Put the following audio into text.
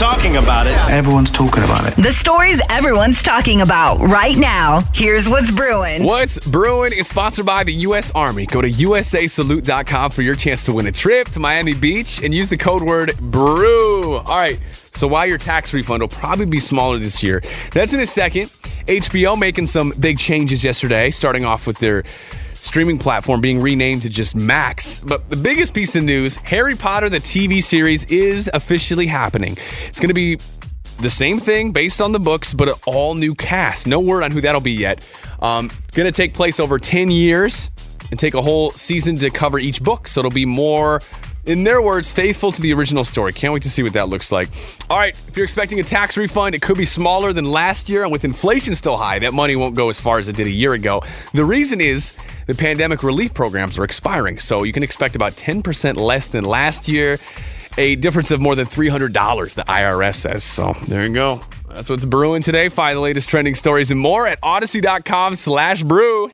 everyone's talking about it. Everyone's talking about it. The stories everyone's talking about right now. Here's what's brewing. What's Brewing is sponsored by the U.S. Army. Go to usasalute.com for your chance to win a trip to Miami Beach and use the code word BREW. All right, so while your tax refund will probably be smaller this year, that's in a second. HBO making some big changes yesterday, starting off with their streaming platform being renamed to just Max. But the biggest piece of news Harry Potter, the TV series, is officially happening. It's going to be the same thing based on the books, but an all new cast. No word on who that'll be yet. Um, going to take place over 10 years and take a whole season to cover each book. So it'll be more, in their words, faithful to the original story. Can't wait to see what that looks like. All right, if you're expecting a tax refund, it could be smaller than last year. And with inflation still high, that money won't go as far as it did a year ago. The reason is the pandemic relief programs are expiring. So you can expect about 10% less than last year. A difference of more than $300, the IRS says. So there you go. That's what's brewing today. Find the latest trending stories and more at audacy.com slash brew.